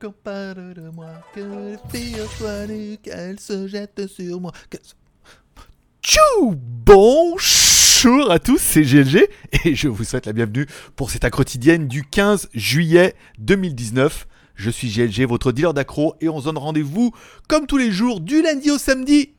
qu'on parle de moi, que les filles soient nues, qu'elles se jettent sur moi. Que... Tchou Bonjour à tous, c'est GLG et je vous souhaite la bienvenue pour cette quotidienne du 15 juillet 2019. Je suis GLG, votre dealer d'accro, et on se donne rendez-vous comme tous les jours du lundi au samedi.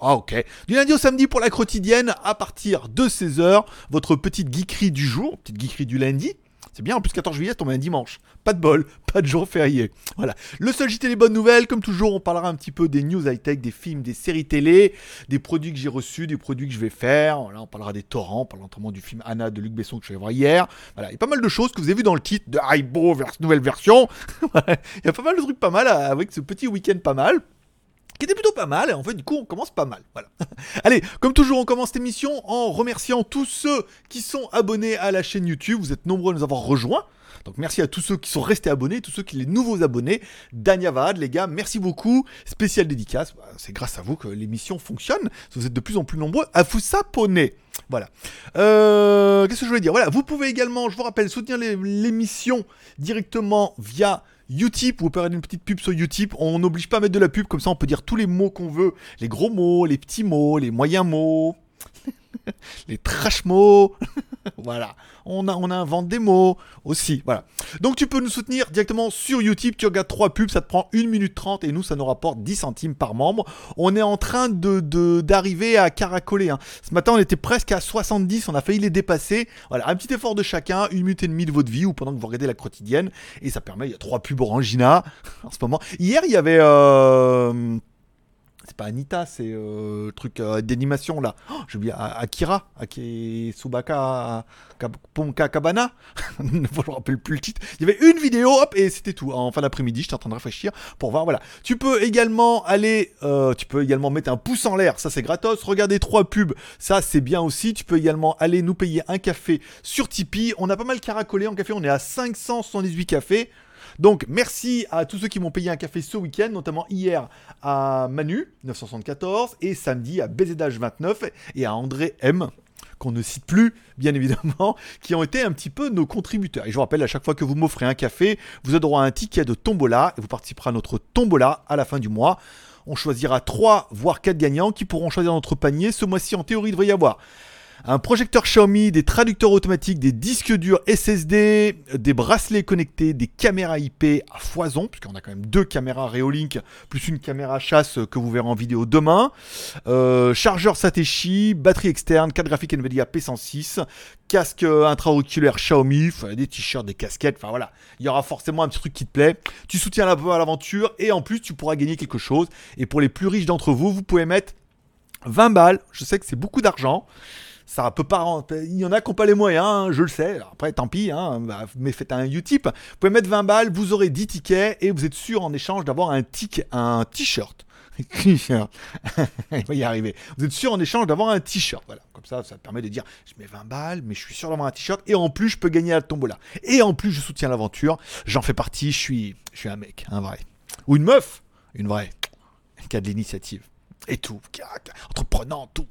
Ah ok. Du lundi au samedi pour la quotidienne à partir de 16h, votre petite geekerie du jour, petite geekerie du lundi. C'est bien, en plus 14 juillet, tombe un dimanche. Pas de bol, pas de jour férié. Voilà. Le seul JT les bonnes nouvelles, comme toujours, on parlera un petit peu des news high-tech, des films, des séries télé, des produits que j'ai reçus, des produits que je vais faire. On parlera des torrents, on parlera notamment du film Anna de Luc Besson que je vais voir hier. Voilà, il y a pas mal de choses que vous avez vu dans le titre de Haibo vers nouvelle version. il y a pas mal de trucs pas mal avec ce petit week-end pas mal qui était plutôt pas mal, et en fait du coup on commence pas mal. Voilà. Allez, comme toujours on commence cette émission en remerciant tous ceux qui sont abonnés à la chaîne YouTube, vous êtes nombreux à nous avoir rejoints. Donc merci à tous ceux qui sont restés abonnés, tous ceux qui les nouveaux abonnés. Danyavad, les gars, merci beaucoup. Spécial dédicace, bah, c'est grâce à vous que l'émission fonctionne. Vous êtes de plus en plus nombreux à vous s'abonner. Voilà. Euh, Qu'est-ce que je voulais dire? Voilà, vous pouvez également, je vous rappelle, soutenir l'émission directement via Utip, vous pouvez une petite pub sur Utip. On n'oblige pas à mettre de la pub, comme ça on peut dire tous les mots qu'on veut. Les gros mots, les petits mots, les moyens mots, les trash mots. voilà. On, a, on invente des mots aussi. Voilà. Donc tu peux nous soutenir directement sur Utip. Tu regardes 3 pubs, ça te prend 1 minute 30 et nous, ça nous rapporte 10 centimes par membre. On est en train de, d'arriver à caracoler. Hein. Ce matin, on était presque à 70. On a failli les dépasser. Voilà. Un petit effort de chacun, une minute et demie de votre vie ou pendant que vous regardez la quotidienne. Et ça permet, il y a 3 pubs Orangina en ce moment. Hier, il y avait. Euh c'est pas Anita, c'est euh, truc euh, d'animation là. Oh, J'ai oublié Akira, Subaka Ponka Kabana. je me rappelle plus le titre. Il y avait une vidéo, hop, et c'était tout. En fin d'après-midi, j'étais en train de réfléchir pour voir. Voilà. Tu peux également aller, euh, tu peux également mettre un pouce en l'air, ça c'est gratos. Regarder trois pubs, ça c'est bien aussi. Tu peux également aller nous payer un café sur Tipeee. On a pas mal caracolé en café, on est à 578 cafés. Donc merci à tous ceux qui m'ont payé un café ce week-end, notamment hier à Manu, 974, et samedi à BZH29 et à André M qu'on ne cite plus, bien évidemment, qui ont été un petit peu nos contributeurs. Et je vous rappelle, à chaque fois que vous m'offrez un café, vous avez droit un ticket de tombola, et vous participerez à notre tombola à la fin du mois. On choisira 3 voire 4 gagnants qui pourront choisir notre panier. Ce mois-ci, en théorie, devrait y avoir un projecteur Xiaomi, des traducteurs automatiques, des disques durs SSD, des bracelets connectés, des caméras IP à foison, puisqu'on a quand même deux caméras Reolink, plus une caméra chasse que vous verrez en vidéo demain, euh, chargeur Satechi, batterie externe, carte graphique Nvidia P106, casque intra-auriculaire Xiaomi, des t-shirts, des casquettes, enfin voilà, il y aura forcément un petit truc qui te plaît. Tu soutiens l'aventure et en plus tu pourras gagner quelque chose. Et pour les plus riches d'entre vous, vous pouvez mettre 20 balles, je sais que c'est beaucoup d'argent ça peut pas. Il y en a qui n'ont pas les moyens, hein, je le sais. Après, tant pis, hein, bah, mais faites un Utip. Vous pouvez mettre 20 balles, vous aurez 10 tickets et vous êtes sûr en échange d'avoir un, un t-shirt. Il va y arriver. Vous êtes sûr en échange d'avoir un t-shirt. Voilà. Comme ça, ça permet de dire je mets 20 balles, mais je suis sûr d'avoir un t-shirt. Et en plus, je peux gagner à la tombola. Et en plus, je soutiens l'aventure. J'en fais partie. Je suis, je suis un mec, un vrai. Ou une meuf, une vraie. Qui a de l'initiative. Et tout. Entreprenant, tout.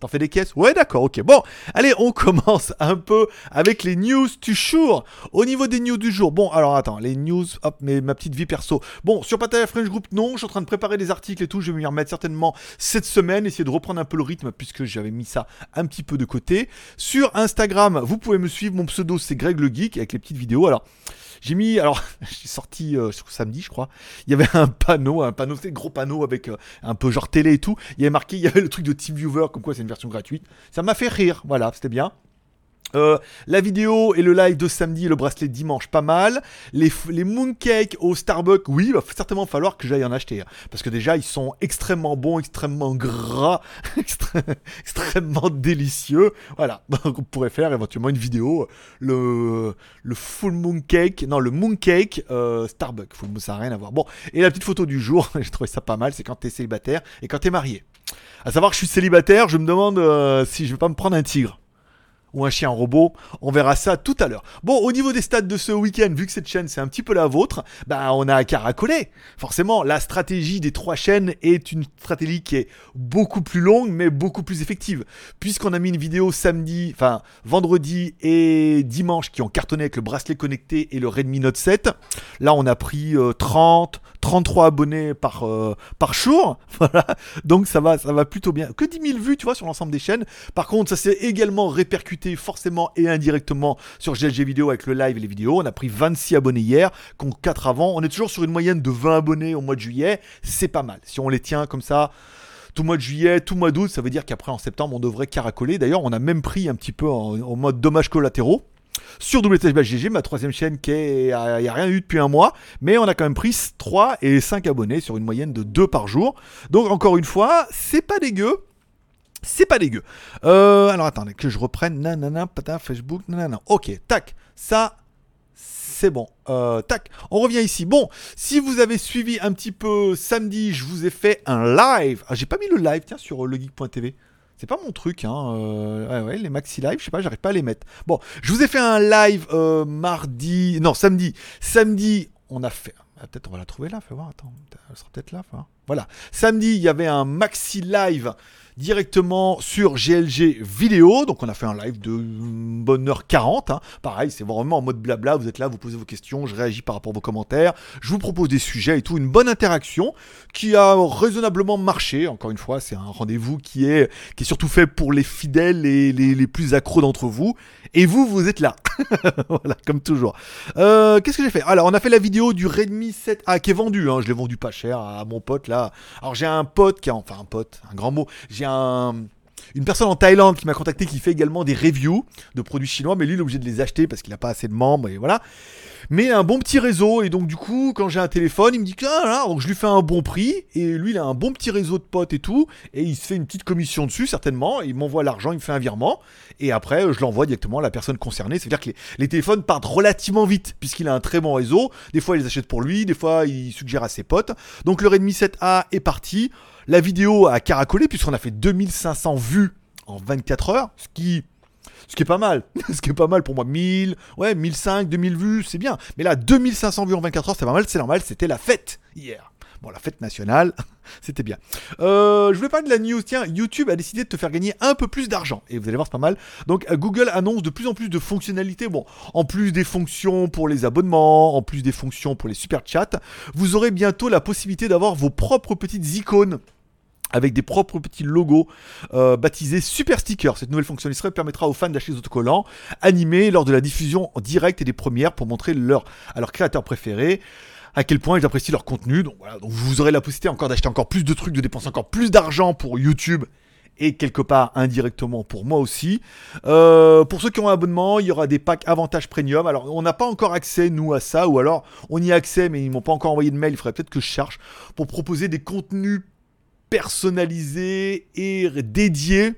T'en fais des caisses? Ouais, d'accord, ok. Bon, allez, on commence un peu avec les news du jour. Au niveau des news du jour, bon, alors attends, les news, hop, mais ma petite vie perso. Bon, sur Pataya French Group, non, je suis en train de préparer des articles et tout, je vais m'y remettre certainement cette semaine, essayer de reprendre un peu le rythme puisque j'avais mis ça un petit peu de côté. Sur Instagram, vous pouvez me suivre, mon pseudo c'est Greg le Geek avec les petites vidéos. Alors, j'ai mis, alors, j'ai sorti euh, samedi, je crois. Il y avait un panneau, un panneau, c'est gros panneau avec euh, un peu genre télé et tout. Il y avait marqué, il y avait le truc de TeamViewer, comme quoi c'est une version gratuite. Ça m'a fait rire, voilà, c'était bien. Euh, la vidéo et le live de samedi et le bracelet de dimanche, pas mal. Les, les mooncakes au Starbucks, oui, il va certainement falloir que j'aille en acheter. Hein. parce que déjà, ils sont extrêmement bons, extrêmement gras, extrêmement délicieux. Voilà, donc on pourrait faire éventuellement une vidéo. Le, le full mooncake, non, le mooncake euh, Starbucks, full, ça n'a rien à voir. Bon, et la petite photo du jour, j'ai trouvé ça pas mal, c'est quand t'es célibataire et quand t'es marié. À savoir que je suis célibataire, je me demande euh, si je vais pas me prendre un tigre. Ou un chien robot. On verra ça tout à l'heure. Bon, au niveau des stats de ce week-end, vu que cette chaîne c'est un petit peu la vôtre, bah on a à caracoler. Forcément, la stratégie des trois chaînes est une stratégie qui est beaucoup plus longue, mais beaucoup plus effective. Puisqu'on a mis une vidéo samedi, enfin vendredi et dimanche qui ont cartonné avec le bracelet connecté et le Redmi Note 7. Là, on a pris 30, euh, 33 abonnés par, euh, par jour. Voilà. Donc ça va, ça va plutôt bien. Que 10 000 vues, tu vois, sur l'ensemble des chaînes. Par contre, ça s'est également répercuté forcément et indirectement sur GLG Vidéo avec le live et les vidéos. On a pris 26 abonnés hier, contre 4 avant. On est toujours sur une moyenne de 20 abonnés au mois de juillet. C'est pas mal. Si on les tient comme ça tout mois de juillet, tout mois d'août, ça veut dire qu'après en septembre on devrait caracoler. D'ailleurs, on a même pris un petit peu en mode dommages collatéraux sur WTSBGG, ma troisième chaîne qui est. Il n'y a rien eu depuis un mois, mais on a quand même pris 3 et 5 abonnés sur une moyenne de 2 par jour. Donc, encore une fois, c'est pas dégueu. C'est pas dégueu. Euh, alors, attendez, que je reprenne. Nanana, pata, Facebook, nanana. Ok, tac. Ça, c'est bon. Euh, tac, on revient ici. Bon, si vous avez suivi un petit peu samedi, je vous ai fait un live. Ah, j'ai pas mis le live, tiens, sur legeek.tv. C'est pas mon truc, hein. Euh, ouais, les maxi live, je sais pas, j'arrive pas à les mettre. Bon, je vous ai fait un live euh, mardi, non samedi. Samedi, on a fait. Ah, peut-être on va la trouver là, fais voir. Attends, elle sera peut-être là. Voilà. Samedi, il y avait un maxi live directement sur GLG vidéo. Donc on a fait un live de bonne heure 40. Hein. Pareil, c'est vraiment en mode blabla. Vous êtes là, vous posez vos questions, je réagis par rapport à vos commentaires. Je vous propose des sujets et tout. Une bonne interaction qui a raisonnablement marché. Encore une fois, c'est un rendez-vous qui est, qui est surtout fait pour les fidèles et les, les plus accros d'entre vous. Et vous, vous êtes là. voilà, comme toujours. Euh, qu'est-ce que j'ai fait? Alors, on a fait la vidéo du Redmi 7A qui est vendu. Hein. Je l'ai vendu pas cher à mon pote là. Alors, j'ai un pote qui a, enfin un pote, un grand mot. J'ai un une personne en Thaïlande qui m'a contacté qui fait également des reviews de produits chinois, mais lui il est obligé de les acheter parce qu'il n'a pas assez de membres et voilà mais un bon petit réseau. Et donc, du coup, quand j'ai un téléphone, il me dit que ah, donc je lui fais un bon prix. Et lui, il a un bon petit réseau de potes et tout. Et il se fait une petite commission dessus, certainement. Il m'envoie l'argent, il me fait un virement. Et après, je l'envoie directement à la personne concernée. C'est-à-dire que les, téléphones partent relativement vite, puisqu'il a un très bon réseau. Des fois, il les achète pour lui, des fois, il suggère à ses potes. Donc, le Redmi 7A est parti. La vidéo a caracolé, puisqu'on a fait 2500 vues en 24 heures, ce qui ce qui est pas mal. Ce qui est pas mal pour moi. 1000, ouais, 1005, 2000 vues, c'est bien. Mais là, 2500 vues en 24 heures, c'est pas mal, c'est normal. C'était la fête hier. Bon, la fête nationale, c'était bien. Euh, je voulais parler de la news. Tiens, YouTube a décidé de te faire gagner un peu plus d'argent. Et vous allez voir, c'est pas mal. Donc, euh, Google annonce de plus en plus de fonctionnalités. Bon, en plus des fonctions pour les abonnements, en plus des fonctions pour les super chats, vous aurez bientôt la possibilité d'avoir vos propres petites icônes avec des propres petits logos euh, baptisés Super Sticker. Cette nouvelle fonctionnalité permettra aux fans d'acheter des autocollants animés lors de la diffusion en direct et des premières pour montrer leur, à leurs créateurs préférés à quel point ils apprécient leur contenu. Donc voilà, donc vous aurez la possibilité encore d'acheter encore plus de trucs, de dépenser encore plus d'argent pour YouTube et quelque part indirectement pour moi aussi. Euh, pour ceux qui ont un abonnement, il y aura des packs avantages premium. Alors on n'a pas encore accès nous à ça, ou alors on y a accès mais ils m'ont pas encore envoyé de mail. Il faudrait peut-être que je cherche pour proposer des contenus personnalisé et dédié.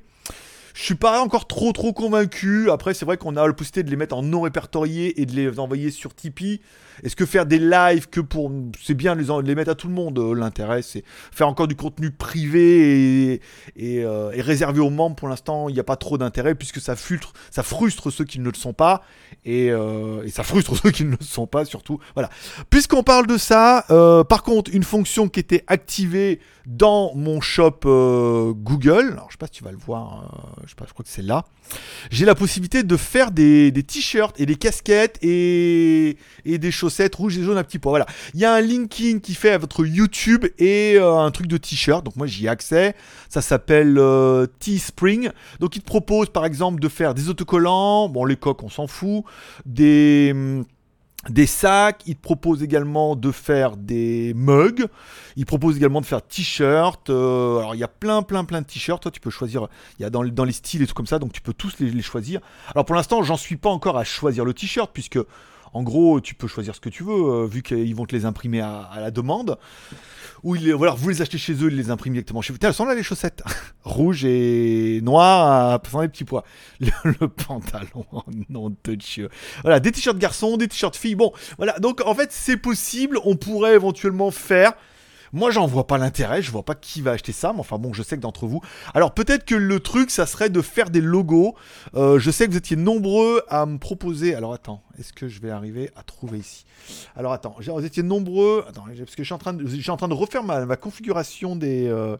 Je suis pas encore trop trop convaincu. Après, c'est vrai qu'on a la possibilité de les mettre en non répertorié et de les envoyer sur Tipeee. Est-ce que faire des lives que pour. C'est bien de les, mettre à tout le monde. Euh, l'intérêt, c'est faire encore du contenu privé et, euh, réservé aux membres. Pour l'instant, il n'y a pas trop d'intérêt puisque ça, filtre, ça frustre ceux qui ne le sont pas. Et, euh, ça frustre ceux qui ne le sont pas, surtout. Voilà. Puisqu'on parle de ça, par contre, une fonction qui était activée dans mon shop Google. Alors, je sais pas si tu vas le voir. je sais pas, je crois que c'est là. J'ai la possibilité de faire des, t-shirts et des casquettes et, et des choses rouges et jaunes à petits pois. Voilà. Il y a un linking qui fait à votre YouTube et euh, un truc de t-shirt. Donc moi j'y accès. Ça s'appelle euh, Teespring. Donc il te propose par exemple de faire des autocollants. Bon les coques on s'en fout. Des hum, des sacs, il te propose également de faire des mugs, il propose également de faire t-shirts, euh, alors il y a plein plein plein de t-shirts, toi tu peux choisir, il y a dans, dans, les styles et tout comme ça, donc tu peux tous les, les choisir. Alors pour l'instant j'en suis pas encore à choisir le t-shirt, puisque en gros, tu peux choisir ce que tu veux, euh, vu qu'ils vont te les imprimer à, la demande. Ou ils, voilà, vous les achetez chez eux, ils les impriment directement chez vous. Elles sont là les chaussettes. Rouge et noir, sans les petits pois. Le, pantalon, non de Dieu. Voilà, des t-shirts garçons, des t-shirts filles. Bon, voilà, donc en fait, c'est possible. On pourrait éventuellement faire Moi, j'en vois pas l'intérêt, je vois pas qui va acheter ça, mais enfin bon, je sais que d'entre vous. Alors peut-être que le truc, ça serait de faire des logos. Euh, je sais que vous étiez nombreux à me proposer. Alors attends, est-ce que je vais arriver à trouver ici? Alors attends, vous étiez nombreux. Attends, parce que je suis en train de, en train de refaire ma, configuration des. Euh,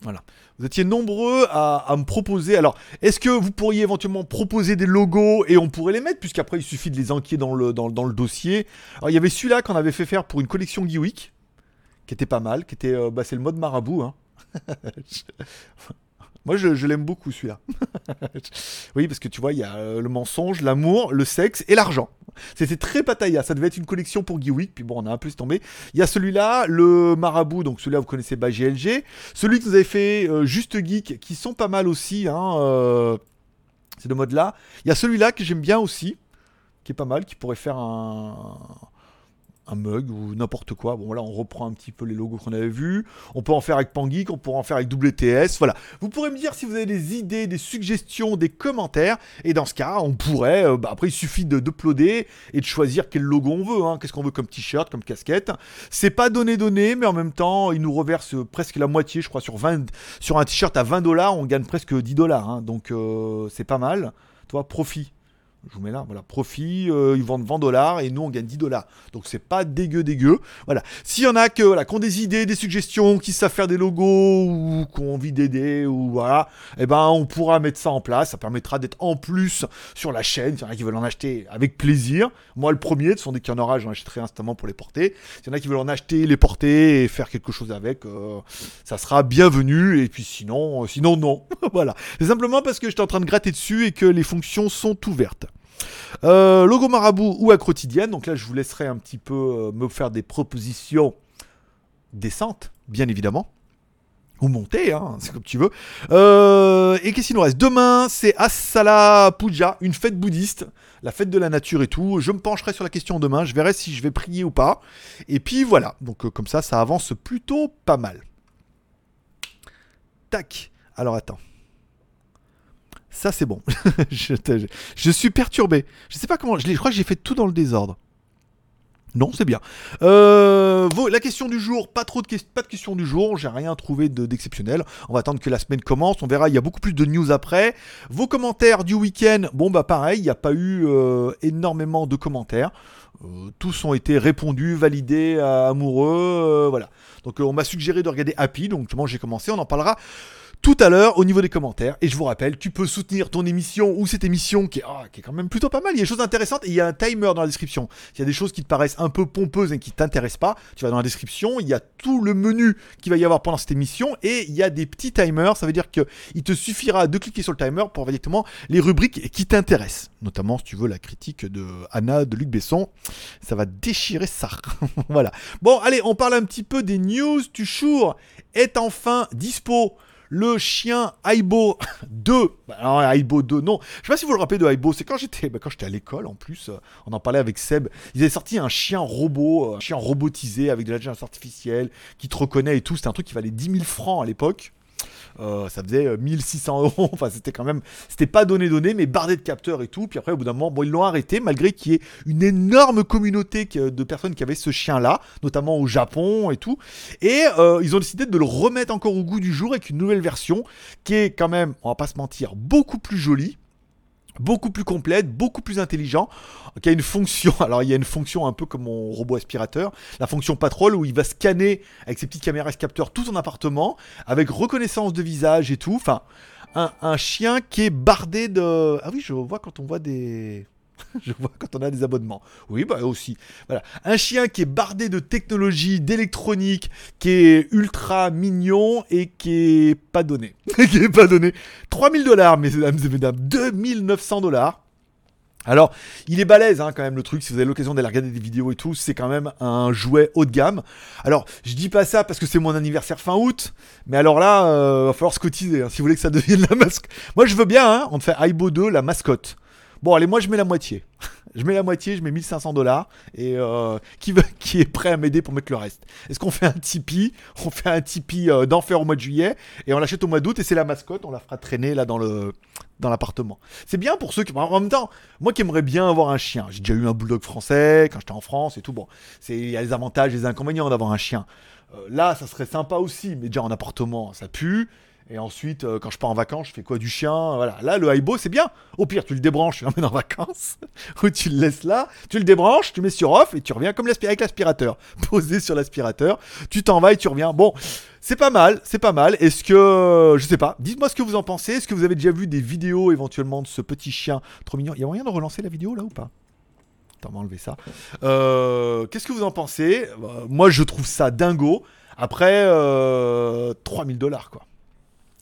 voilà. Vous étiez nombreux à, me proposer. Alors, est-ce que vous pourriez éventuellement proposer des logos et on pourrait les mettre, puisqu'après il suffit de les enquiller dans le, dans, le dossier. Alors, il y avait celui-là qu'on avait fait faire pour une collection Geewick, qui était pas mal, qui était, euh, bah, c'est le mode marabout. Hein. Moi, je, l'aime beaucoup celui-là. oui, parce que tu vois, il y a euh, le mensonge, l'amour, le sexe et l'argent. C'était très pataya. Ça devait être une collection pour Geek puis bon, on a un peu tombé. Il y a celui-là, le marabout, donc celui-là, vous connaissez bah, GLG. Celui que vous avez fait, euh, Juste Geek, qui sont pas mal aussi. Hein, euh, ces deux modes-là. Il y a celui-là que j'aime bien aussi, qui est pas mal, qui pourrait faire un mug ou n'importe quoi. Bon, là, on reprend un petit peu les logos qu'on avait vus. On peut en faire avec Pangeek, on pourra en faire avec WTS. Voilà. Vous pourrez me dire si vous avez des idées, des suggestions, des commentaires. Et dans ce cas, on pourrait. Euh, bah, après, il suffit de d'uploader et de choisir quel logo on veut. Hein. Qu'est-ce qu'on veut comme t-shirt, comme casquette. C'est pas donné donné, mais en même temps, il nous reverse presque la moitié, je crois, sur 20, sur un t-shirt à 20 dollars, on gagne presque 10 dollars. Hein. Donc, euh, c'est pas mal. Toi, profit je vous mets là, voilà, profit, euh, ils vendent 20 dollars et nous on gagne 10 dollars. Donc c'est pas dégueu dégueu. Voilà. S'il y en a que, voilà, qui ont des idées, des suggestions, qui savent faire des logos ou qui ont envie d'aider ou voilà, eh ben on pourra mettre ça en place. Ça permettra d'être en plus sur la chaîne. S'il y en a qui veulent en acheter avec plaisir. Moi le premier, de façon dès qu'il y en aura, j'en achèterai instamment pour les porter. S'il y en a qui veulent en acheter, les porter et faire quelque chose avec, euh, ça sera bienvenu. Et puis sinon, euh, sinon non. voilà. C'est simplement parce que j'étais en train de gratter dessus et que les fonctions sont ouvertes. Euh, logo marabout ou à quotidienne. Donc là, je vous laisserai un petit peu euh, me faire des propositions décentes, bien évidemment. Ou monter, hein, c'est comme tu veux. Euh, et qu'est-ce qu'il nous reste? Demain, c'est Asala Puja, une fête bouddhiste, la fête de la nature et tout. Je me pencherai sur la question demain, je verrai si je vais prier ou pas. Et puis voilà, donc comme ça, ça avance plutôt pas mal. Tac. Alors attends. Ça, c'est bon. je, suis perturbé. Je sais pas comment. Je, crois que j'ai fait tout dans le désordre. Non, c'est bien. Euh, la question du jour, pas trop de, pas de question du jour, j'ai rien trouvé d'exceptionnel. on va attendre que la semaine commence, on verra, il y a beaucoup plus de news après. Vos commentaires du week-end, bon bah pareil, il n'y a pas eu euh, énormément de commentaires. Euh, tous ont été répondus, validés, amoureux, voilà. Donc on m'a suggéré de regarder Happy, donc j'ai commencé, on en parlera tout à l'heure au niveau des commentaires. Et je vous rappelle, tu peux soutenir ton émission ou cette émission qui est, ah, qui est quand même plutôt pas mal. Il y a des choses intéressantes et il y a un timer dans la description. S'il y a des choses qui te paraissent un peu pompeuses et qui t'intéressent pas, tu vas dans la description. Il y a tout le menu qu'il va y avoir pendant cette émission et il y a des petits timers. Ça veut dire qu'il te suffira de cliquer sur le timer pour directement les rubriques qui t'intéressent. Notamment, si tu veux, la critique de Anna de Luc Besson. Ça va déchirer ça. voilà. Bon, allez, on parle un petit peu des news. Tuchour est enfin dispo le chien Aibo 2. Bah, alors, Aibo 2, non. Je sais pas si vous le rappelez de Aibo, c'est quand j'étais bah, j'étais à l'école en plus, euh, on en parlait avec Seb. Ils avaient sorti un chien robot, euh, un chien robotisé avec de l'intelligence artificielle qui te reconnaît et tout. C'était un truc qui valait 10 000 francs à l'époque. Euh, ça faisait 1600 euh, euros. enfin, c'était quand même, c'était pas donné donné, mais bardé de capteurs et tout. Puis après, au bout d'un moment, bon, ils l'ont arrêté, malgré qu'il y ait une énorme communauté de personnes qui avaient ce chien-là, notamment au Japon et tout. Et euh, ils ont décidé de le remettre encore au goût du jour avec une nouvelle version qui est quand même, on va pas se mentir, beaucoup plus jolie beaucoup plus complète, beaucoup plus intelligent, qui a une fonction, alors il y a une fonction un peu comme mon robot aspirateur, la fonction patrol où il va scanner avec ses petites caméras et capteurs tout son appartement, avec reconnaissance de visage et tout, enfin, un, un chien qui est bardé de... Ah oui, je vois quand on voit des... je vois quand on a des abonnements. Oui, bah aussi. Voilà. Un chien qui est bardé de technologie, d'électronique, qui est ultra mignon et qui est pas donné. qui est pas donné. 3000 dollars, mesdames et mesdames. 2900 dollars. Alors, il est balèze hein, quand même le truc, si vous avez l'occasion d'aller regarder des vidéos et tout, c'est quand même un jouet haut de gamme. Alors, je dis pas ça parce que c'est mon anniversaire fin août, mais alors là, euh, va falloir se cotiser hein, si vous voulez que ça devienne la mascotte. Moi je veux bien, hein, on te fait Aibo 2, la mascotte. Bon, allez, moi je mets la moitié. je mets la moitié, je mets 1500 dollars. Et euh, qui, veut, qui est prêt à m'aider pour mettre le reste Est-ce qu'on fait un Tipeee? On fait un Tipeee euh, d'enfer au mois de juillet et on l'achète au mois d'août et c'est la mascotte, on la fera traîner là dans l'appartement. C'est bien pour ceux qui. En même temps, moi qui aimerais bien avoir un chien. J'ai déjà eu un bulldog français quand j'étais en France et tout. Bon, il y a les avantages et les inconvénients d'avoir un chien. Euh, là, ça serait sympa aussi, mais déjà en appartement, ça pue. Et ensuite, euh, quand je pars en vacances, je fais quoi du chien Voilà. Là, le Haibo, c'est bien. Au pire, tu le débranches, tu l'emmènes en vacances. ou tu le laisses là. Tu le débranches, tu mets sur off et tu reviens comme avec l'aspirateur. Posé sur l'aspirateur. Tu t'en vas et tu reviens. Bon, c'est pas mal. C'est pas mal. Est-ce que. Je sais pas. Dites-moi ce que vous en pensez. Est-ce que vous avez déjà vu des vidéos éventuellement de ce petit chien trop mignon? Il y a moyen de relancer la vidéo là ou pas? Attends, enlever ça. Euh, qu'est-ce que vous en pensez? Euh, Moi, je trouve ça dingo. Après, 3000 dollars quoi.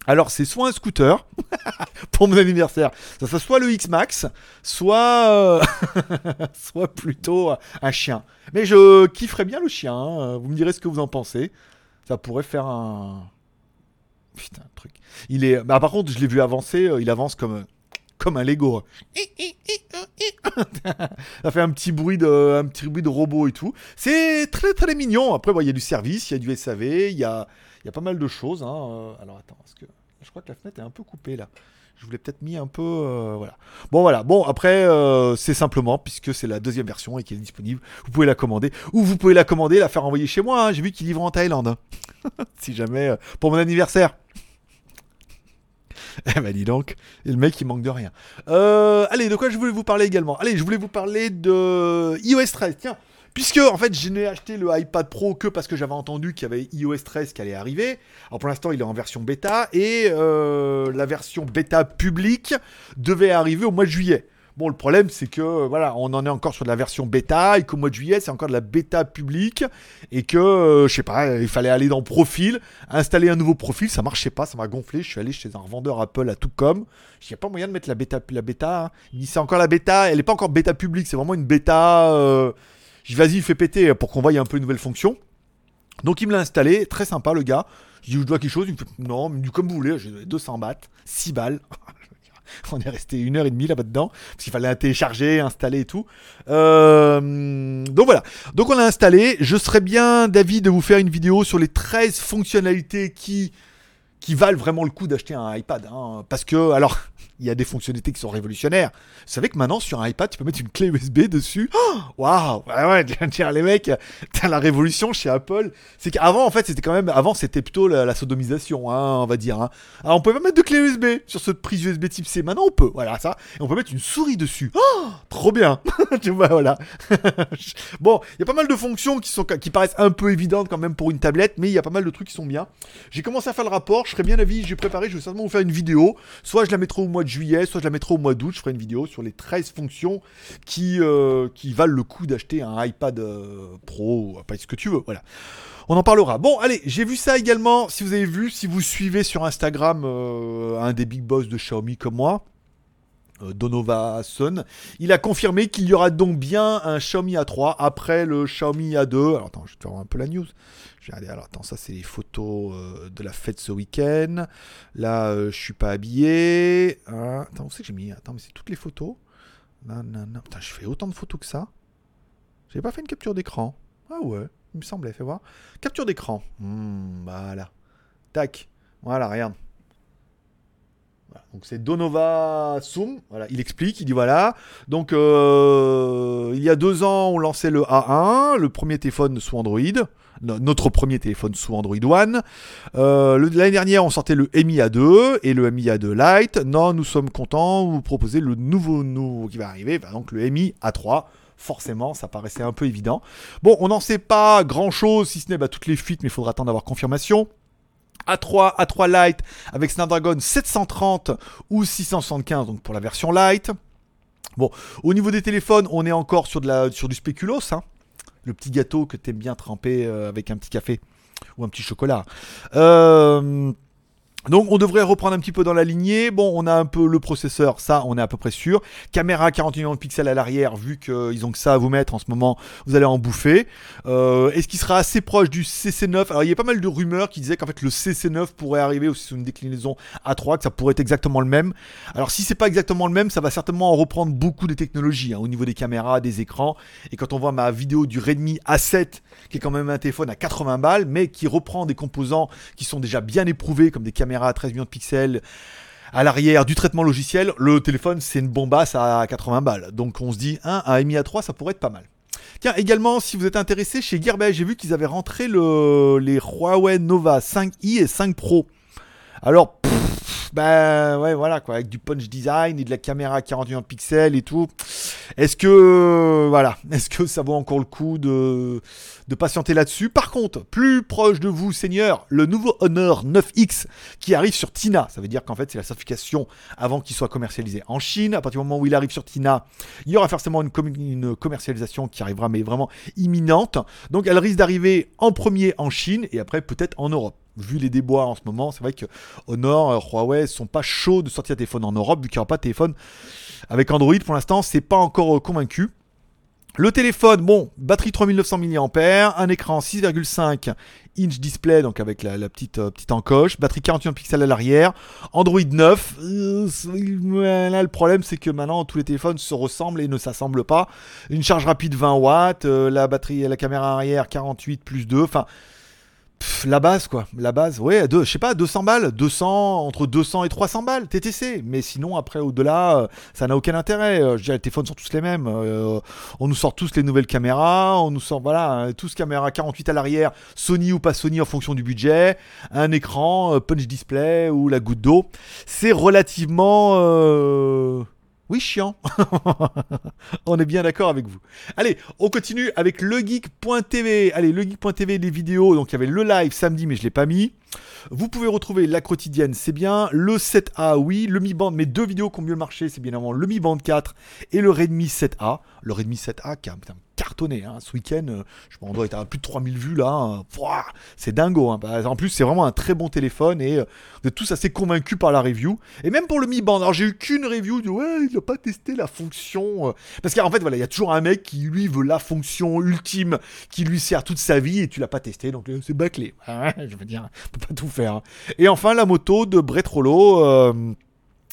Alors c'est soit un scooter pour mon anniversaire, ça soit, soit le X-Max, soit euh, soit plutôt un chien. Mais je kifferais bien le chien. Hein. Vous me direz ce que vous en pensez. Ça pourrait faire un putain truc. Il est. Bah, par contre, je l'ai vu avancer. Euh, il avance comme comme un Lego. ça fait un petit bruit de un petit bruit de robot et tout. C'est très très mignon. Après, il y a du service, il y a du SAV, il y a y a pas mal de choses. Hein. Euh, alors attends, est-ce que je crois que la fenêtre est un peu coupée là. Je voulais peut-être mis un peu. Euh, voilà. Bon, voilà. Bon, après, euh, c'est simplement, puisque c'est la deuxième version et qu'elle est disponible, vous pouvez la commander. Ou vous pouvez la commander, la faire envoyer chez moi. Hein. J'ai vu qu'il livre en Thaïlande. Hein. si jamais. Euh, pour mon anniversaire. Eh ben dis donc, et le mec il manque de rien. allez, de quoi je voulais vous parler également? Allez, je voulais vous parler de iOS 13. Tiens, Puisque, en fait, je n'ai acheté le iPad Pro que parce que j'avais entendu qu'il y avait iOS 13 qui allait arriver. Alors, pour l'instant, il est en version bêta. Et euh, la version bêta publique devait arriver au mois de juillet. Bon, le problème, c'est que voilà, on en est encore sur de la version bêta et qu'au mois de juillet, c'est encore de la bêta publique et que, euh, je sais pas, il fallait aller dans Profil, installer un nouveau profil, ça marchait pas, ça m'a gonflé. Je suis allé chez un revendeur Apple à tout comme. Il n'y a pas moyen de mettre la bêta. La bêta hein. C'est encore la bêta, elle n'est pas encore bêta publique, c'est vraiment une bêta. Euh, je vas-y, fais péter pour qu'on voie un peu une nouvelle fonction. Donc il me l'a installé, très sympa le gars. Je dis, je dois quelque chose Il me fait, non, comme vous voulez, j'ai 200 bahts, 6 balles. On est resté une heure et demie là-bas dedans, parce qu'il fallait télécharger, installer et tout. Euh, donc voilà. Donc on l'a installé. Je serais bien d'avis de vous faire une vidéo sur les 13 fonctionnalités qui, qui valent vraiment le coup d'acheter un iPad. Hein. parce que, alors, il y a des fonctionnalités qui sont révolutionnaires. Vous savez que maintenant, sur un iPad, tu peux mettre une clé USB dessus. Waouh Ouais, ouais, dire les mecs, t'as la révolution chez Apple. C'est qu'avant, en fait, c'était quand même. Avant, c'était plutôt la, sodomisation, hein, on va dire. Hein. Alors, on pouvait pas mettre de clé USB sur cette prise USB type C. Maintenant, on peut. Voilà, ça. Et on peut mettre une souris dessus. Oh, trop bien Tu vois, voilà. bon, il y a pas mal de fonctions qui, sont, qui paraissent un peu évidentes quand même pour une tablette, mais il y a pas mal de trucs qui sont bien. J'ai commencé à faire le rapport. Je serais bien avis, j'ai préparé, je vais certainement vous faire une vidéo. Soit je la mettrai au mois juillet, soit je la mettrai au mois d'août. Je ferai une vidéo sur les 13 fonctions qui, euh, qui valent le coup d'acheter un iPad euh, Pro, pas ce que tu veux. Voilà. On en parlera. Bon, allez, j'ai vu ça également. Si vous avez vu, si vous suivez sur Instagram euh, un des big boss de Xiaomi comme moi, Donova Sun, il a confirmé qu'il y aura donc bien un Xiaomi A3 après le Xiaomi A2. Alors attends, je vais te faire un peu la news. Allez, alors attends, ça c'est les photos euh, de la fête ce week-end. Là, euh, je suis pas habillé. Hein, attends, où c'est que j'ai mis? Attends, mais c'est toutes les photos. Non, non, non. Putain, je fais autant de photos que ça. J'ai pas fait une capture d'écran. Ah ouais, il me semblait, fais voir. Capture d'écran. Hmm, voilà. Tac. Voilà, regarde. Donc c'est Donova Zoom, voilà, il explique, il dit voilà. Donc euh, il y a deux ans, on lançait le A1, le premier téléphone sous Android, notre premier téléphone sous Android One. Euh, l'année dernière, on sortait le Mi A2 et le Mi A2 Lite. Non, nous sommes contents, vous proposez le nouveau, nouveau qui va arriver, donc le Mi A3 forcément, ça paraissait un peu évident. Bon, on n'en sait pas grand chose, si ce n'est bah, toutes les fuites, mais il faudra attendre d'avoir confirmation. A3, A3 Lite avec Snapdragon 730 ou 675 donc pour la version Lite. Bon, au niveau des téléphones, on est encore sur, du spéculos, hein. le petit gâteau que tu aimes bien tremper euh, avec un petit café ou un petit chocolat. Euh, Donc on devrait reprendre un petit peu dans la lignée. Bon, on a un peu le processeur, ça on est à peu près sûr. Caméra 41 millions de pixels à l'arrière, vu qu'ils ont que ça à vous mettre en ce moment, vous allez en bouffer. Euh, Est-ce qu'il sera assez proche du CC9 Alors il y a pas mal de rumeurs qui disaient qu'en fait le CC9 pourrait arriver aussi sous une déclinaison A3, que ça pourrait être exactement le même. Alors si c'est pas exactement le même, ça va certainement en reprendre beaucoup des technologies hein, au niveau des caméras, des écrans. Et quand on voit ma vidéo du Redmi A7, qui est quand même un téléphone à 80 balles, mais qui reprend des composants qui sont déjà bien éprouvés, comme des caméras à 13 millions de pixels à l'arrière du traitement logiciel, le téléphone c'est une bombasse à 80 balles. Donc on se dit, un, un Mi A3 ça pourrait être pas mal. Tiens, également, si vous êtes intéressé, chez Gearbest, j'ai vu qu'ils avaient rentré le, les Huawei Nova 5i et 5 Pro. Alors, ben ouais, voilà quoi, avec du punch design et de la caméra 41 pixels et tout. Est-ce que, voilà, est-ce que ça vaut encore le coup de, de patienter là-dessus? Par contre, plus proche de vous, Seigneur, le nouveau Honor 9X qui arrive sur Tina. Ça veut dire qu'en fait, c'est la certification avant qu'il soit commercialisé en Chine. À partir du moment où il arrive sur Tina, il y aura forcément une commercialisation qui arrivera, mais vraiment imminente. Donc, elle risque d'arriver en premier en Chine et après peut-être en Europe vu les débois en ce moment, c'est vrai que Honor, euh, Huawei sont pas chauds de sortir téléphone en Europe, vu qu'il n'y aura pas de téléphone avec Android pour l'instant, c'est pas encore euh, convaincu. Le téléphone, bon, batterie 3900 mAh, un écran 6,5 inch display, donc avec la, petite, euh, petite encoche, batterie 41 pixels à l'arrière, Android 9. là, le problème, c'est que maintenant, tous les téléphones se ressemblent et ne s'assemblent pas. Une charge rapide 20 watts, la batterie, la caméra arrière 48 plus 2, enfin la base quoi, la base, ouais, je sais pas, 200 balles, 200, entre 200 et 300 balles, TTC, mais sinon après au-delà, euh, ça n'a aucun intérêt, euh, je dirais les téléphones sont tous les mêmes, euh, on nous sort tous les nouvelles caméras, on nous sort, voilà, tous caméras 48 à l'arrière, Sony ou pas Sony en fonction du budget, un écran, punch display ou la goutte d'eau, c'est relativement... Oui, chiant. on est bien d'accord avec vous. Allez, on continue avec legeek.tv. Allez, legeek.tv, les vidéos. Donc, il y avait le live samedi, mais je ne l'ai pas mis. Vous pouvez retrouver la quotidienne, c'est bien. Le 7A, oui. Le Mi Band, mes deux vidéos qui ont mieux marché, c'est bien évidemment le Mi Band 4 et le Redmi 7A. Le Redmi 7A qui a cartonné hein, ce week-end. Euh, je on doit être à plus de 3000 vues là. Hein. C'est dingo. Hein. Bah, en plus, c'est vraiment un très bon téléphone et euh, vous êtes tous assez convaincus par la review. Et même pour le Mi Band, alors j'ai eu qu'une review ouais, il n'a pas testé la fonction. Euh. Parce qu'en fait, voilà, il y a toujours un mec qui lui veut la fonction ultime qui lui sert toute sa vie et tu l'as pas testé, donc c'est bâclé. je veux dire, pas tout faire. Et enfin, la moto de Brett Rollo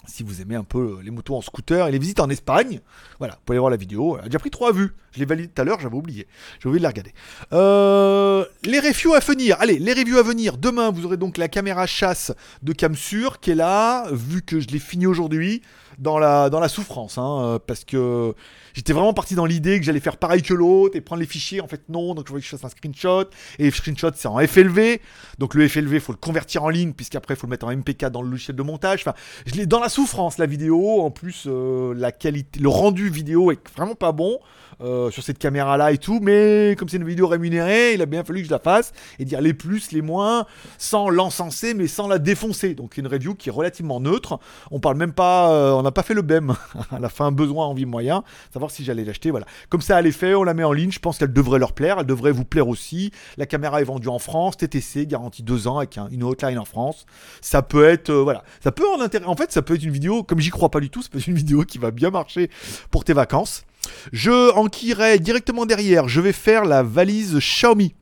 si vous aimez un peu les motos en scooter et les visites en Espagne. Voilà, vous pouvez aller voir la vidéo. Elle a déjà pris trois vues. Je l'ai validé tout à l'heure, j'avais oublié. J'ai oublié de la regarder. Euh, les reviews à venir. Allez, les reviews à venir. Demain, vous aurez donc la caméra chasse de Camsur qui est là, vu que je l'ai fini aujourd'hui dans la, dans la souffrance, hein, euh, parce que j'étais vraiment parti dans l'idée que j'allais faire pareil que l'autre et prendre les fichiers. En fait, non, donc je voulais que je fasse un screenshot. Et le screenshot, c'est en FLV. Donc le FLV, il faut le convertir en ligne, puisqu'après, il faut le mettre en MP4 dans le logiciel de montage. Enfin, je l'ai dans la souffrance, la vidéo. En plus, euh, la qualité, le rendu vidéo est vraiment pas bon. Euh, sur cette caméra là et tout, mais comme c'est une vidéo rémunérée, il a bien fallu que je la fasse et dire les plus, les moins, sans l'encenser mais sans la défoncer. Donc une review qui est relativement neutre. On parle même pas, n'a pas fait le BEM à la fin, besoin, envie, moyen, savoir si j'allais l'acheter. Voilà. Comme ça, elle est faite, on la met en ligne. Je pense qu'elle devrait leur plaire, elle devrait vous plaire aussi. La caméra est vendue en France, TTC, garantie 2 ans avec une hotline en France. Ça peut être, euh, voilà, ça peut en intérêt. En fait, ça peut être une vidéo, comme j'y crois pas du tout, ça peut être une vidéo qui va bien marcher pour tes vacances. Je enquillerai directement derrière. Je vais faire la valise Xiaomi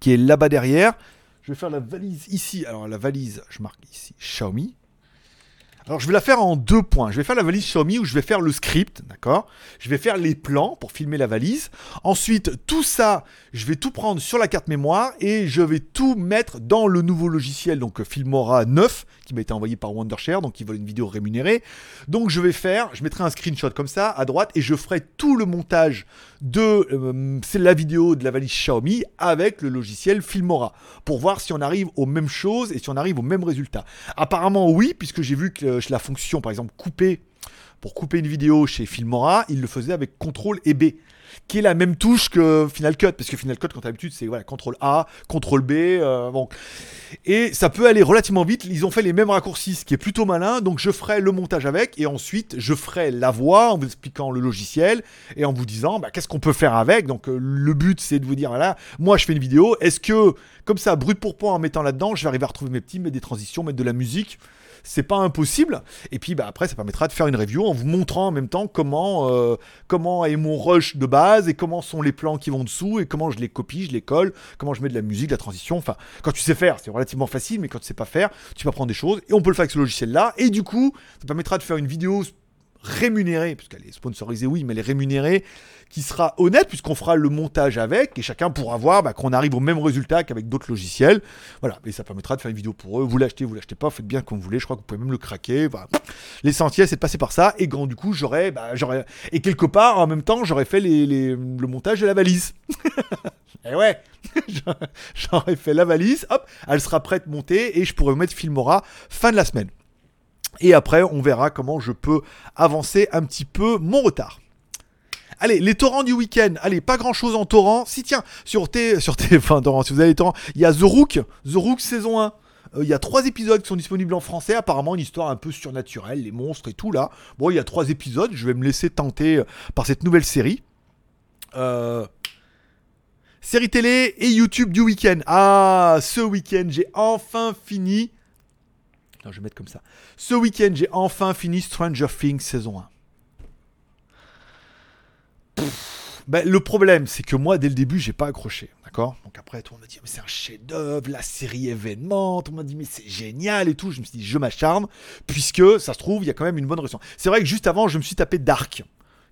qui est là-bas derrière. Je vais faire la valise ici. Alors la valise, je marque ici Xiaomi. Alors je vais la faire en deux points. Je vais faire la valise Xiaomi où je vais faire le script, d'accord? Je vais faire les plans pour filmer la valise. Ensuite, tout ça, je vais tout prendre sur la carte mémoire et je vais tout mettre dans le nouveau logiciel, donc Filmora 9, qui m'a été envoyé par Wondershare, donc ils veulent une vidéo rémunérée. Donc je vais faire, je mettrai un screenshot comme ça à droite et je ferai tout le montage de euh, la vidéo de la valise Xiaomi avec le logiciel Filmora pour voir si on arrive aux mêmes choses et si on arrive au même résultat. Apparemment oui, puisque j'ai vu que la fonction par exemple couper pour couper une vidéo chez Filmora, il le faisait avec CTRL et B qui est la même touche que Final Cut, parce que Final Cut, quand d'habitude, c'est voilà, CTRL A, CTRL B, euh, bon. Et ça peut aller relativement vite. Ils ont fait les mêmes raccourcis, ce qui est plutôt malin. Donc je ferai le montage avec, et ensuite je ferai la voix en vous expliquant le logiciel et en vous disant bah, qu'est-ce qu'on peut faire avec? Donc euh, le but, c'est de vous dire voilà, moi je fais une vidéo. Est-ce que comme ça, brut pour point en mettant là-dedans, je vais arriver à retrouver mes petits, mettre des transitions, mettre de la musique c'est pas impossible. Et puis bah, après, ça permettra de faire une review en vous montrant en même temps comment, euh, comment est mon rush de base et comment sont les plans qui vont dessous et comment je les copie, je les colle, comment je mets de la musique, de la transition. Enfin, quand tu sais faire, c'est relativement facile, mais quand tu sais pas faire, tu vas prendre des choses et on peut le faire avec ce logiciel-là. Et du coup, ça permettra de faire une vidéo rémunérée, puisqu'elle est sponsorisée, oui, mais elle est rémunérée, qui sera honnête, puisqu'on fera le montage avec, et chacun pourra voir bah, qu'on arrive au même résultat qu'avec d'autres logiciels. Voilà, et ça permettra de faire une vidéo pour eux. Vous l'achetez, vous l'achetez pas, faites bien comme vous voulez, je crois que vous pouvez même le craquer. L'essentiel, c'est de passer par ça, et grand, du coup, j'aurais, bah, et quelque part, en même temps, j'aurais fait le montage de la valise. et eh ouais, j'aurais fait la valise, hop, elle sera prête montée, et je pourrais mettre Filmora fin de la semaine. Et après, on verra comment je peux avancer un petit peu mon retard. Allez, les torrents du week-end. Allez, pas grand chose en torrent. Si, tiens, sur T, sur T, enfin, torrent, si vous avez les torrents, il y a The Rook, The Rook saison 1. Euh, il y a trois épisodes qui sont disponibles en français. Apparemment, une histoire un peu surnaturelle, les monstres et tout là. Bon, il y a trois épisodes. Je vais me laisser tenter euh, par cette nouvelle série. Euh, série télé et YouTube du week-end. Ah, ce week-end, j'ai enfin fini je vais mettre comme ça. Ce week-end, j'ai enfin fini Stranger Things saison 1. Ben, le problème, c'est que moi, dès le début, j'ai pas accroché. D'accord? Donc après, tout le monde m'a dit, mais c'est un chef-d'œuvre, la série événement. Tout le monde m'a dit, mais c'est génial et tout. Je me suis dit, je m'acharne, puisque ça se trouve, il y a quand même une bonne raison. C'est vrai que juste avant, je me suis tapé Dark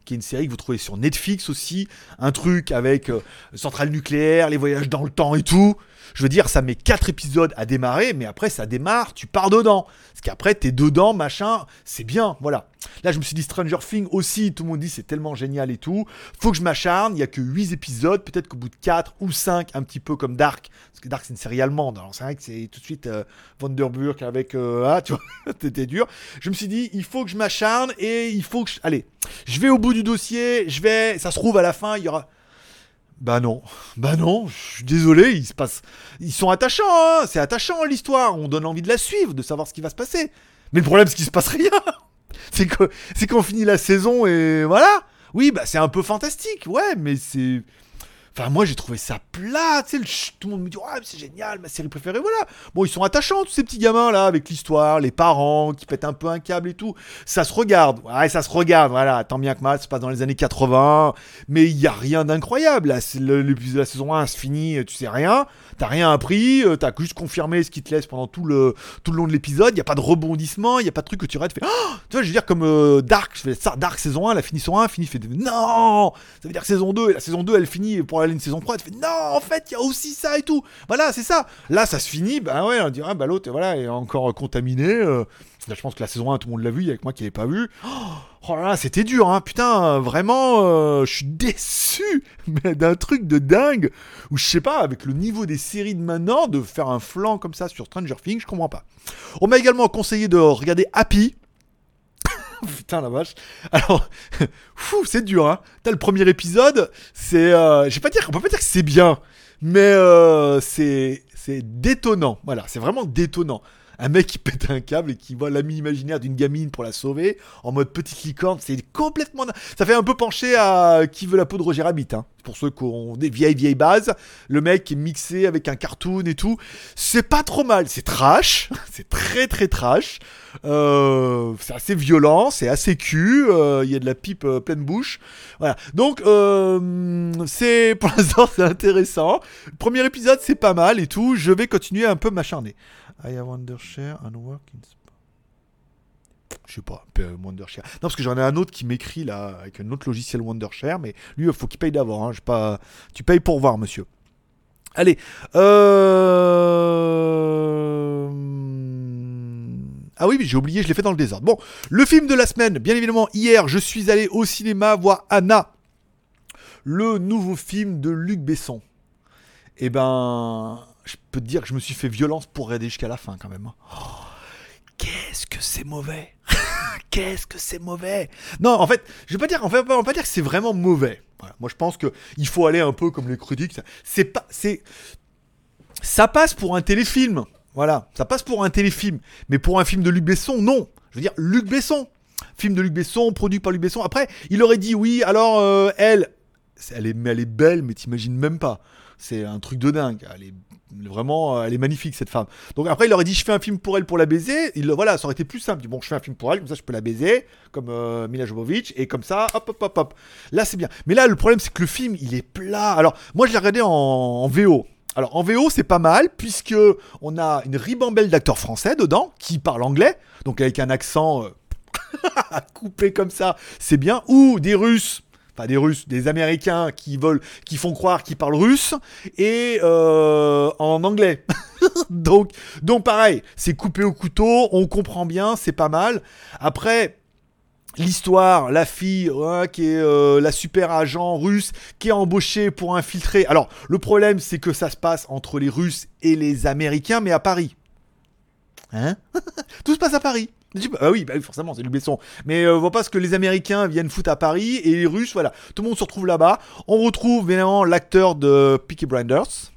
qui est une série que vous trouvez sur Netflix aussi, un truc avec euh, centrale nucléaire, les voyages dans le temps et tout. Je veux dire, ça met 4 épisodes à démarrer, mais après ça démarre, tu pars dedans. Parce qu'après, t'es dedans, machin, c'est bien, voilà. Là, je me suis dit Stranger Things aussi, tout le monde dit c'est tellement génial et tout. Faut que je m'acharne, il y a que 8 épisodes, peut-être qu'au bout de 4 ou 5, un petit peu comme Dark, parce que Dark c'est une série allemande, alors c'est vrai que c'est tout de suite euh, Vanderburg avec, euh, ah, tu vois, c'était dur. Je me suis dit, il faut que je m'acharne et il faut que je... Allez, je vais au bout du dossier, je vais, ça se trouve à la fin, il y aura bah non, bah non, je suis désolé, il se passe. Ils sont attachants, hein c'est attachant l'histoire, on donne envie de la suivre, de savoir ce qui va se passer. Mais le problème, c'est qu'il se passe rien. C'est que c'est qu'on finit la saison et voilà. Oui, bah c'est un peu fantastique, ouais, mais c'est Enfin, moi, j'ai trouvé ça plat. Tu sais, tout le monde me dit, ouais, c'est génial, ma série préférée. Voilà. Bon, ils sont attachants, tous ces petits gamins là, avec l'histoire, les parents qui pètent un peu un câble et tout. Ça se regarde. Ouais, ça se regarde. Voilà, tant bien que mal, c'est pas dans les années 80. Mais il y a rien d'incroyable. L'épisode de la saison 1 se finit, tu sais rien. T'as rien appris. Euh, t'as juste confirmé ce qui te laisse pendant tout le, tout le long de l'épisode. Il y a pas de rebondissement. Il y a pas de truc que tu arrêtes. Tu fais, oh tu vois, je veux dire, comme euh, Dark. Je fais ça, Dark saison 1, la finit saison 1, finit, fait, non! Ça veut dire saison 2, et la saison 2, elle finit pour une saison 3, tu fais non, en fait, il y a aussi ça et tout. Voilà, c'est ça. Là, ça se finit, ben ouais, on dirait, bah l'autre, voilà, est encore contaminé. Euh. Là, je pense que la saison 1, tout le monde l'a vu, il y a que moi qui l'ai pas vu. Oh, là là, c'était dur, hein. Putain, vraiment, euh, je suis déçu d'un truc de dingue. Ou je sais pas, avec le niveau des séries de maintenant, de faire un flanc comme ça sur Stranger Things, je comprends pas. On m'a également conseillé de regarder Happy. Putain la vache. Alors, fou, c'est dur, hein. T'as le premier épisode, c'est, euh, je vais pas dire, on peut pas dire que c'est bien, mais euh, c'est, c'est détonnant. Voilà, c'est vraiment détonnant un mec qui pète un câble et qui voit l'ami imaginaire d'une gamine pour la sauver en mode petite licorne. C'est complètement. Ça fait un peu pencher à Qui veut la peau de Roger Rabbit. Hein. Pour ceux qui ont des vieilles vieilles bases, le mec est mixé avec un cartoon et tout. C'est pas trop mal. C'est trash. c'est très très trash. Euh, c'est assez violent, c'est assez cul. Euh, il y a de la pipe euh, pleine bouche. Voilà. Donc c'est pour l'instant c'est intéressant. premier épisode c'est pas mal et tout. Je vais continuer un peu m'acharner. I have Wondershare and work in je sais pas, Wondershare. Non, parce que j'en ai un autre qui m'écrit là, avec un autre logiciel Wondershare, mais lui, il faut qu'il paye d'abord. Hein. Pas... Tu payes pour voir, monsieur. Allez. Euh... Ah oui, j'ai oublié, je l'ai fait dans le désordre. Bon, le film de la semaine, bien évidemment, hier, je suis allé au cinéma voir Anna, le nouveau film de Luc Besson. Eh ben, je peux te dire que je me suis fait violence pour aider jusqu'à la fin quand même. Oh, qu'est-ce que c'est mauvais qu'est-ce que c'est mauvais Non, en fait, je vais pas dire, on pas dire que c'est vraiment mauvais. Moi, je pense que il faut aller un peu comme les critiques. Ça passe pour un téléfilm. Voilà, ça passe pour un téléfilm. Mais pour un film de Luc Besson, non. Je veux dire, Luc Besson. Film de Luc Besson, produit par Luc Besson. Après, il aurait dit oui, alors euh, elle, elle est, elle est belle, mais t'imagines même pas. C'est un truc de dingue. Elle est vraiment, elle est magnifique cette femme. Donc après, il aurait dit je fais un film pour elle pour la baiser. Il, voilà, ça aurait été plus simple. Bon, je fais un film pour elle, comme ça je peux la baiser, comme euh, Mila Jovovich, et comme ça, hop, hop, hop, hop. Là, c'est bien. Mais là, le problème, c'est que le film, il est plat. Alors, moi, je l'ai regardé en VO. Alors en VO c'est pas mal puisque on a une ribambelle d'acteurs français dedans qui parlent anglais, donc avec un accent euh, coupé comme ça, c'est bien, ou des Russes pas des Russes, des Américains qui veulent, qui font croire qu'ils parlent russe et euh, en anglais. donc, donc pareil, c'est coupé au couteau, on comprend bien, c'est pas mal. Après, l'histoire, la fille qui est euh, la super agent russe qui est embauchée pour infiltrer. Alors, le problème, c'est que ça se passe entre les Russes et les Américains, mais à Paris. Hein? Tout se passe à Paris. Ah oui, bah forcément, c'est du Besson. Mais euh, on voit pas ce que les Américains viennent foutre à Paris et les Russes, voilà. Tout le monde se retrouve là-bas. On retrouve évidemment l'acteur de Peaky Blinders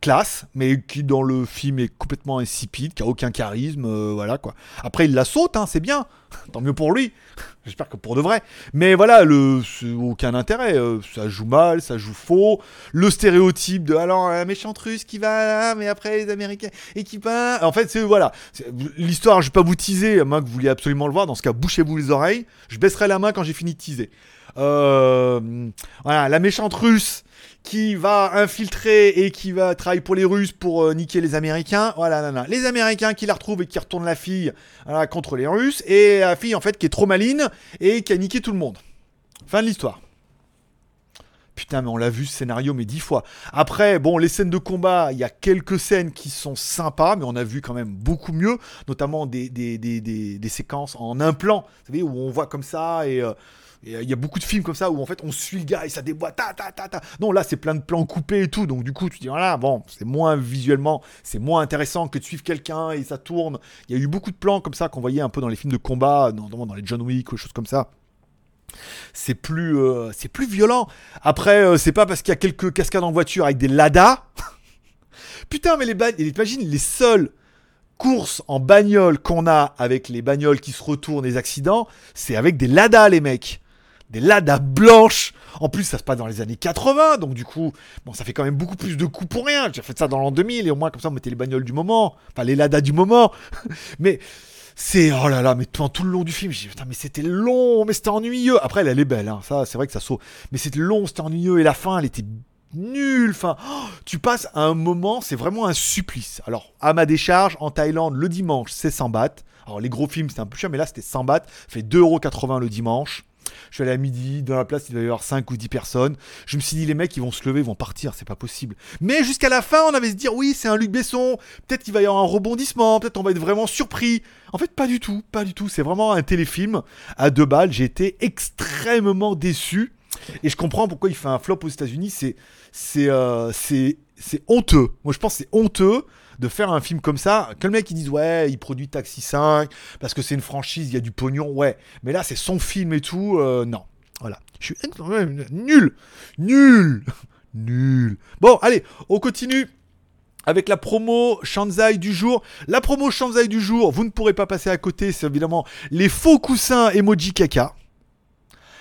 classe, mais qui dans le film est complètement insipide, qui a aucun charisme, euh, voilà quoi. Après il la saute, hein, c'est bien, tant mieux pour lui. J'espère que pour de vrai. Mais voilà, le aucun intérêt. Euh, ça joue mal, ça joue faux. Le stéréotype de alors la méchante russe qui va, mais après les Américains et qui peint. En fait, c'est voilà, l'histoire. Je vais pas vous teaser, à moins que vous vouliez absolument le voir. Dans ce cas, bouchez-vous les oreilles. Je baisserai la main quand j'ai fini de teaser. Euh, voilà, la méchante russe qui va infiltrer et qui va travailler pour les Russes pour euh, niquer les Américains. Voilà, les Américains qui la retrouvent et qui retournent la fille contre les Russes. Et la fille, en fait, qui est trop maline et qui a niqué tout le monde. Fin de l'histoire. Putain, mais on l'a vu ce scénario, mais dix fois. Après, bon, les scènes de combat, il y a quelques scènes qui sont sympas, mais on a vu quand même beaucoup mieux, notamment des, séquences en un plan, vous savez, où on voit comme ça et. Euh, euh, il y a beaucoup de films comme ça où en fait on suit le gars et ça déboîte, ta ta ta ta. Non, là c'est plein de plans coupés et tout, donc du coup tu dis voilà, bon, c'est moins visuellement, c'est moins intéressant que de suivre quelqu'un et ça tourne. Il y a eu beaucoup de plans comme ça qu'on voyait un peu dans les films de combat, notamment dans les John Wick ou choses comme ça c'est plus euh, c'est plus violent. Après euh, c'est pas parce qu'il y a quelques cascades en voiture avec des Lada. Putain mais les imagine les seules courses en bagnole qu'on a avec les bagnoles qui se retournent des accidents, c'est avec des Lada les mecs des Lada blanches. En plus, ça se passe dans les années 80, donc du coup, bon, ça fait quand même beaucoup plus de coups pour rien. J'ai fait ça dans l'an 2000 et au moins comme ça, on mettait les bagnoles du moment, enfin les Lada du moment. mais c'est oh là là, mais tout le long du film, j'ai putain, mais c'était long, mais c'était ennuyeux. Après, elle, est belle, hein, ça, c'est vrai que ça saute, mais c'était long, c'était ennuyeux et la fin, elle était nulle. Enfin, oh, tu passes un moment, c'est vraiment un supplice. Alors, à ma décharge, en Thaïlande, le dimanche, c'est 100 bahts. Alors, les gros films, c'était un peu cher, mais là, c'était 100 bahts. Fait 2,80€ le dimanche. Je suis allé à midi, dans la place, il devait y avoir 5 ou 10 personnes. Je me suis dit, les mecs, ils vont se lever, ils vont partir, c'est pas possible. Mais jusqu'à la fin, on avait se dire, oui, c'est un Luc Besson, peut-être qu'il va y avoir un rebondissement, peut-être on va être vraiment surpris. En fait, pas du tout, pas du tout. C'est vraiment un téléfilm à deux balles. J'ai été extrêmement déçu. Et je comprends pourquoi il fait un flop aux États-Unis. C'est, c'est, euh, c'est, c'est honteux. Moi, je pense que c'est honteux de faire un film comme ça, que le mec il dise ouais, il produit Taxi 5 parce que c'est une franchise, il y a du pognon, ouais. Mais là, c'est son film et tout, euh, non. Voilà. Je suis nul, nul, nul. Bon, allez, on continue avec la promo Shanzai du jour. La promo Shanzai du jour, vous ne pourrez pas passer à côté, c'est évidemment les faux coussins emoji caca.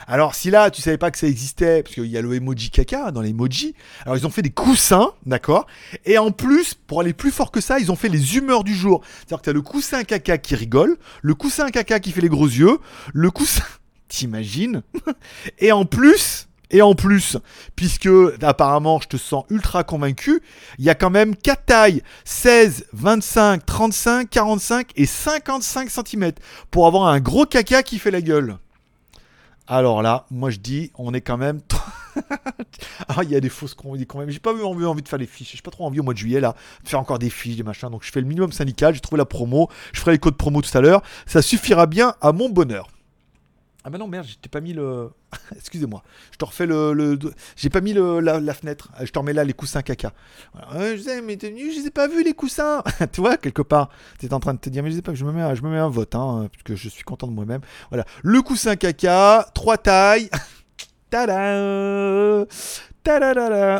Alors si là tu savais pas que ça existait, parce qu'il y a le emoji caca dans les emojis, alors ils ont fait des coussins, d'accord? Et en plus, pour aller plus fort que ça, ils ont fait les humeurs du jour. C'est-à-dire que tu as le coussin caca qui rigole, le coussin caca qui fait les gros yeux, le coussin... T'imagines? Et en plus, et en plus, puisque apparemment je te sens ultra convaincu, il y a quand même 4 tailles 16, 25, 35, 45 et 55 cm pour avoir un gros caca qui fait la gueule. Alors là, moi je dis, on est quand même. ah, il y a des fausses quand même. J'ai pas eu envie, envie de faire les fiches. J'ai pas trop envie au mois de juillet là de faire encore des fiches, des machins. Donc je fais le minimum syndical. J'ai trouvé la promo. Je ferai les codes promo tout à l'heure. Ça suffira bien à mon bonheur. Ah bah non, merde, j'ai pas mis le. Excusez-moi. Je te refais le. J'ai pas mis le, la, fenêtre. Je te remets là les coussins caca. je sais, mais je les ai pas vus les coussins. tu vois, quelque part, tu es en train de te dire, mais je sais pas, je me mets, je me mets un vote, hein, parce je suis content de moi-même. Voilà. Le coussin caca, trois tailles. Tada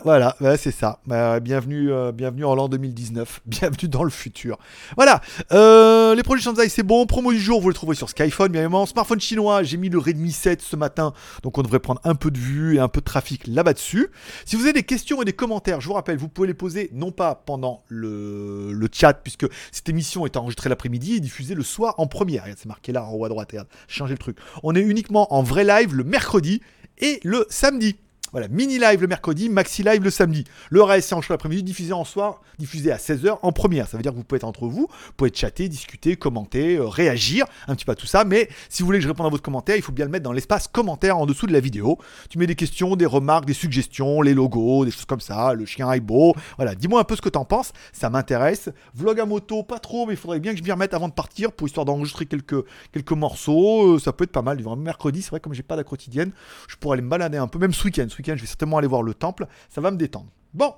voilà, c'est ça. Bah, bienvenue, euh, bienvenue en l'an 2019. Bienvenue dans le futur. Voilà. Euh, les produits Shanzai, c'est bon. Promo du jour, vous le trouvez sur Skyphone, bien évidemment. Smartphone chinois, j'ai mis le Redmi 7 ce matin. Donc on devrait prendre un peu de vue et un peu de trafic là-bas dessus. Si vous avez des questions et des commentaires, je vous rappelle, vous pouvez les poser non pas pendant le, chat, puisque cette émission est enregistrée l'après-midi et diffusée le soir en première. C'est marqué là en haut à droite. Regarde, changer le truc. On est uniquement en vrai live le mercredi et le samedi. Voilà, mini live le mercredi, maxi live le samedi. Le reste, c'est en l'après-midi, diffusé en soir, diffusé à 16h en première. Ça veut dire que vous pouvez être entre vous, vous pouvez chatter, discuter, commenter, euh, réagir, un petit peu à tout ça. Mais si vous voulez que je réponde à votre commentaire, il faut bien le mettre dans l'espace commentaire en dessous de la vidéo. Tu mets des questions, des remarques, des suggestions, les logos, des choses comme ça, le chien est beau. Voilà, dis-moi un peu ce que t'en penses, ça m'intéresse. Vlog à moto, pas trop, mais il faudrait bien que je m'y remette avant de partir pour histoire d'enregistrer quelques, quelques morceaux. Euh, ça peut être pas mal. Mercredi, c'est vrai, comme j'ai pas la quotidienne, je pourrais aller me balader un peu, même ce week-end. Week-end, je vais certainement aller voir le temple, ça va me détendre. Bon,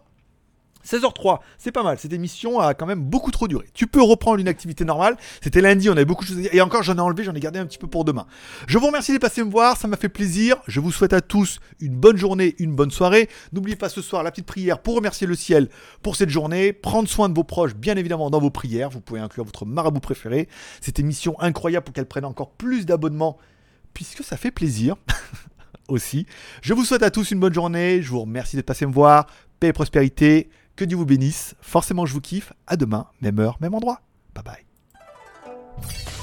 16h03, c'est pas mal. Cette émission a quand même beaucoup trop duré. Tu peux reprendre une activité normale. C'était lundi, on avait beaucoup de choses à dire. Et encore, j'en ai enlevé, j'en ai gardé un petit peu pour demain. Je vous remercie de passer me voir, ça m'a fait plaisir. Je vous souhaite à tous une bonne journée, une bonne soirée. N'oubliez pas ce soir la petite prière pour remercier le ciel pour cette journée. Prendre soin de vos proches, bien évidemment, dans vos prières. Vous pouvez inclure votre marabout préféré. Cette émission incroyable pour qu'elle prenne encore plus d'abonnements, puisque ça fait plaisir. aussi. Je vous souhaite à tous une bonne journée. Je vous remercie d'être passé me voir. Paix et prospérité. Que Dieu vous bénisse. Forcément, je vous kiffe. À demain, même heure, même endroit. Bye bye.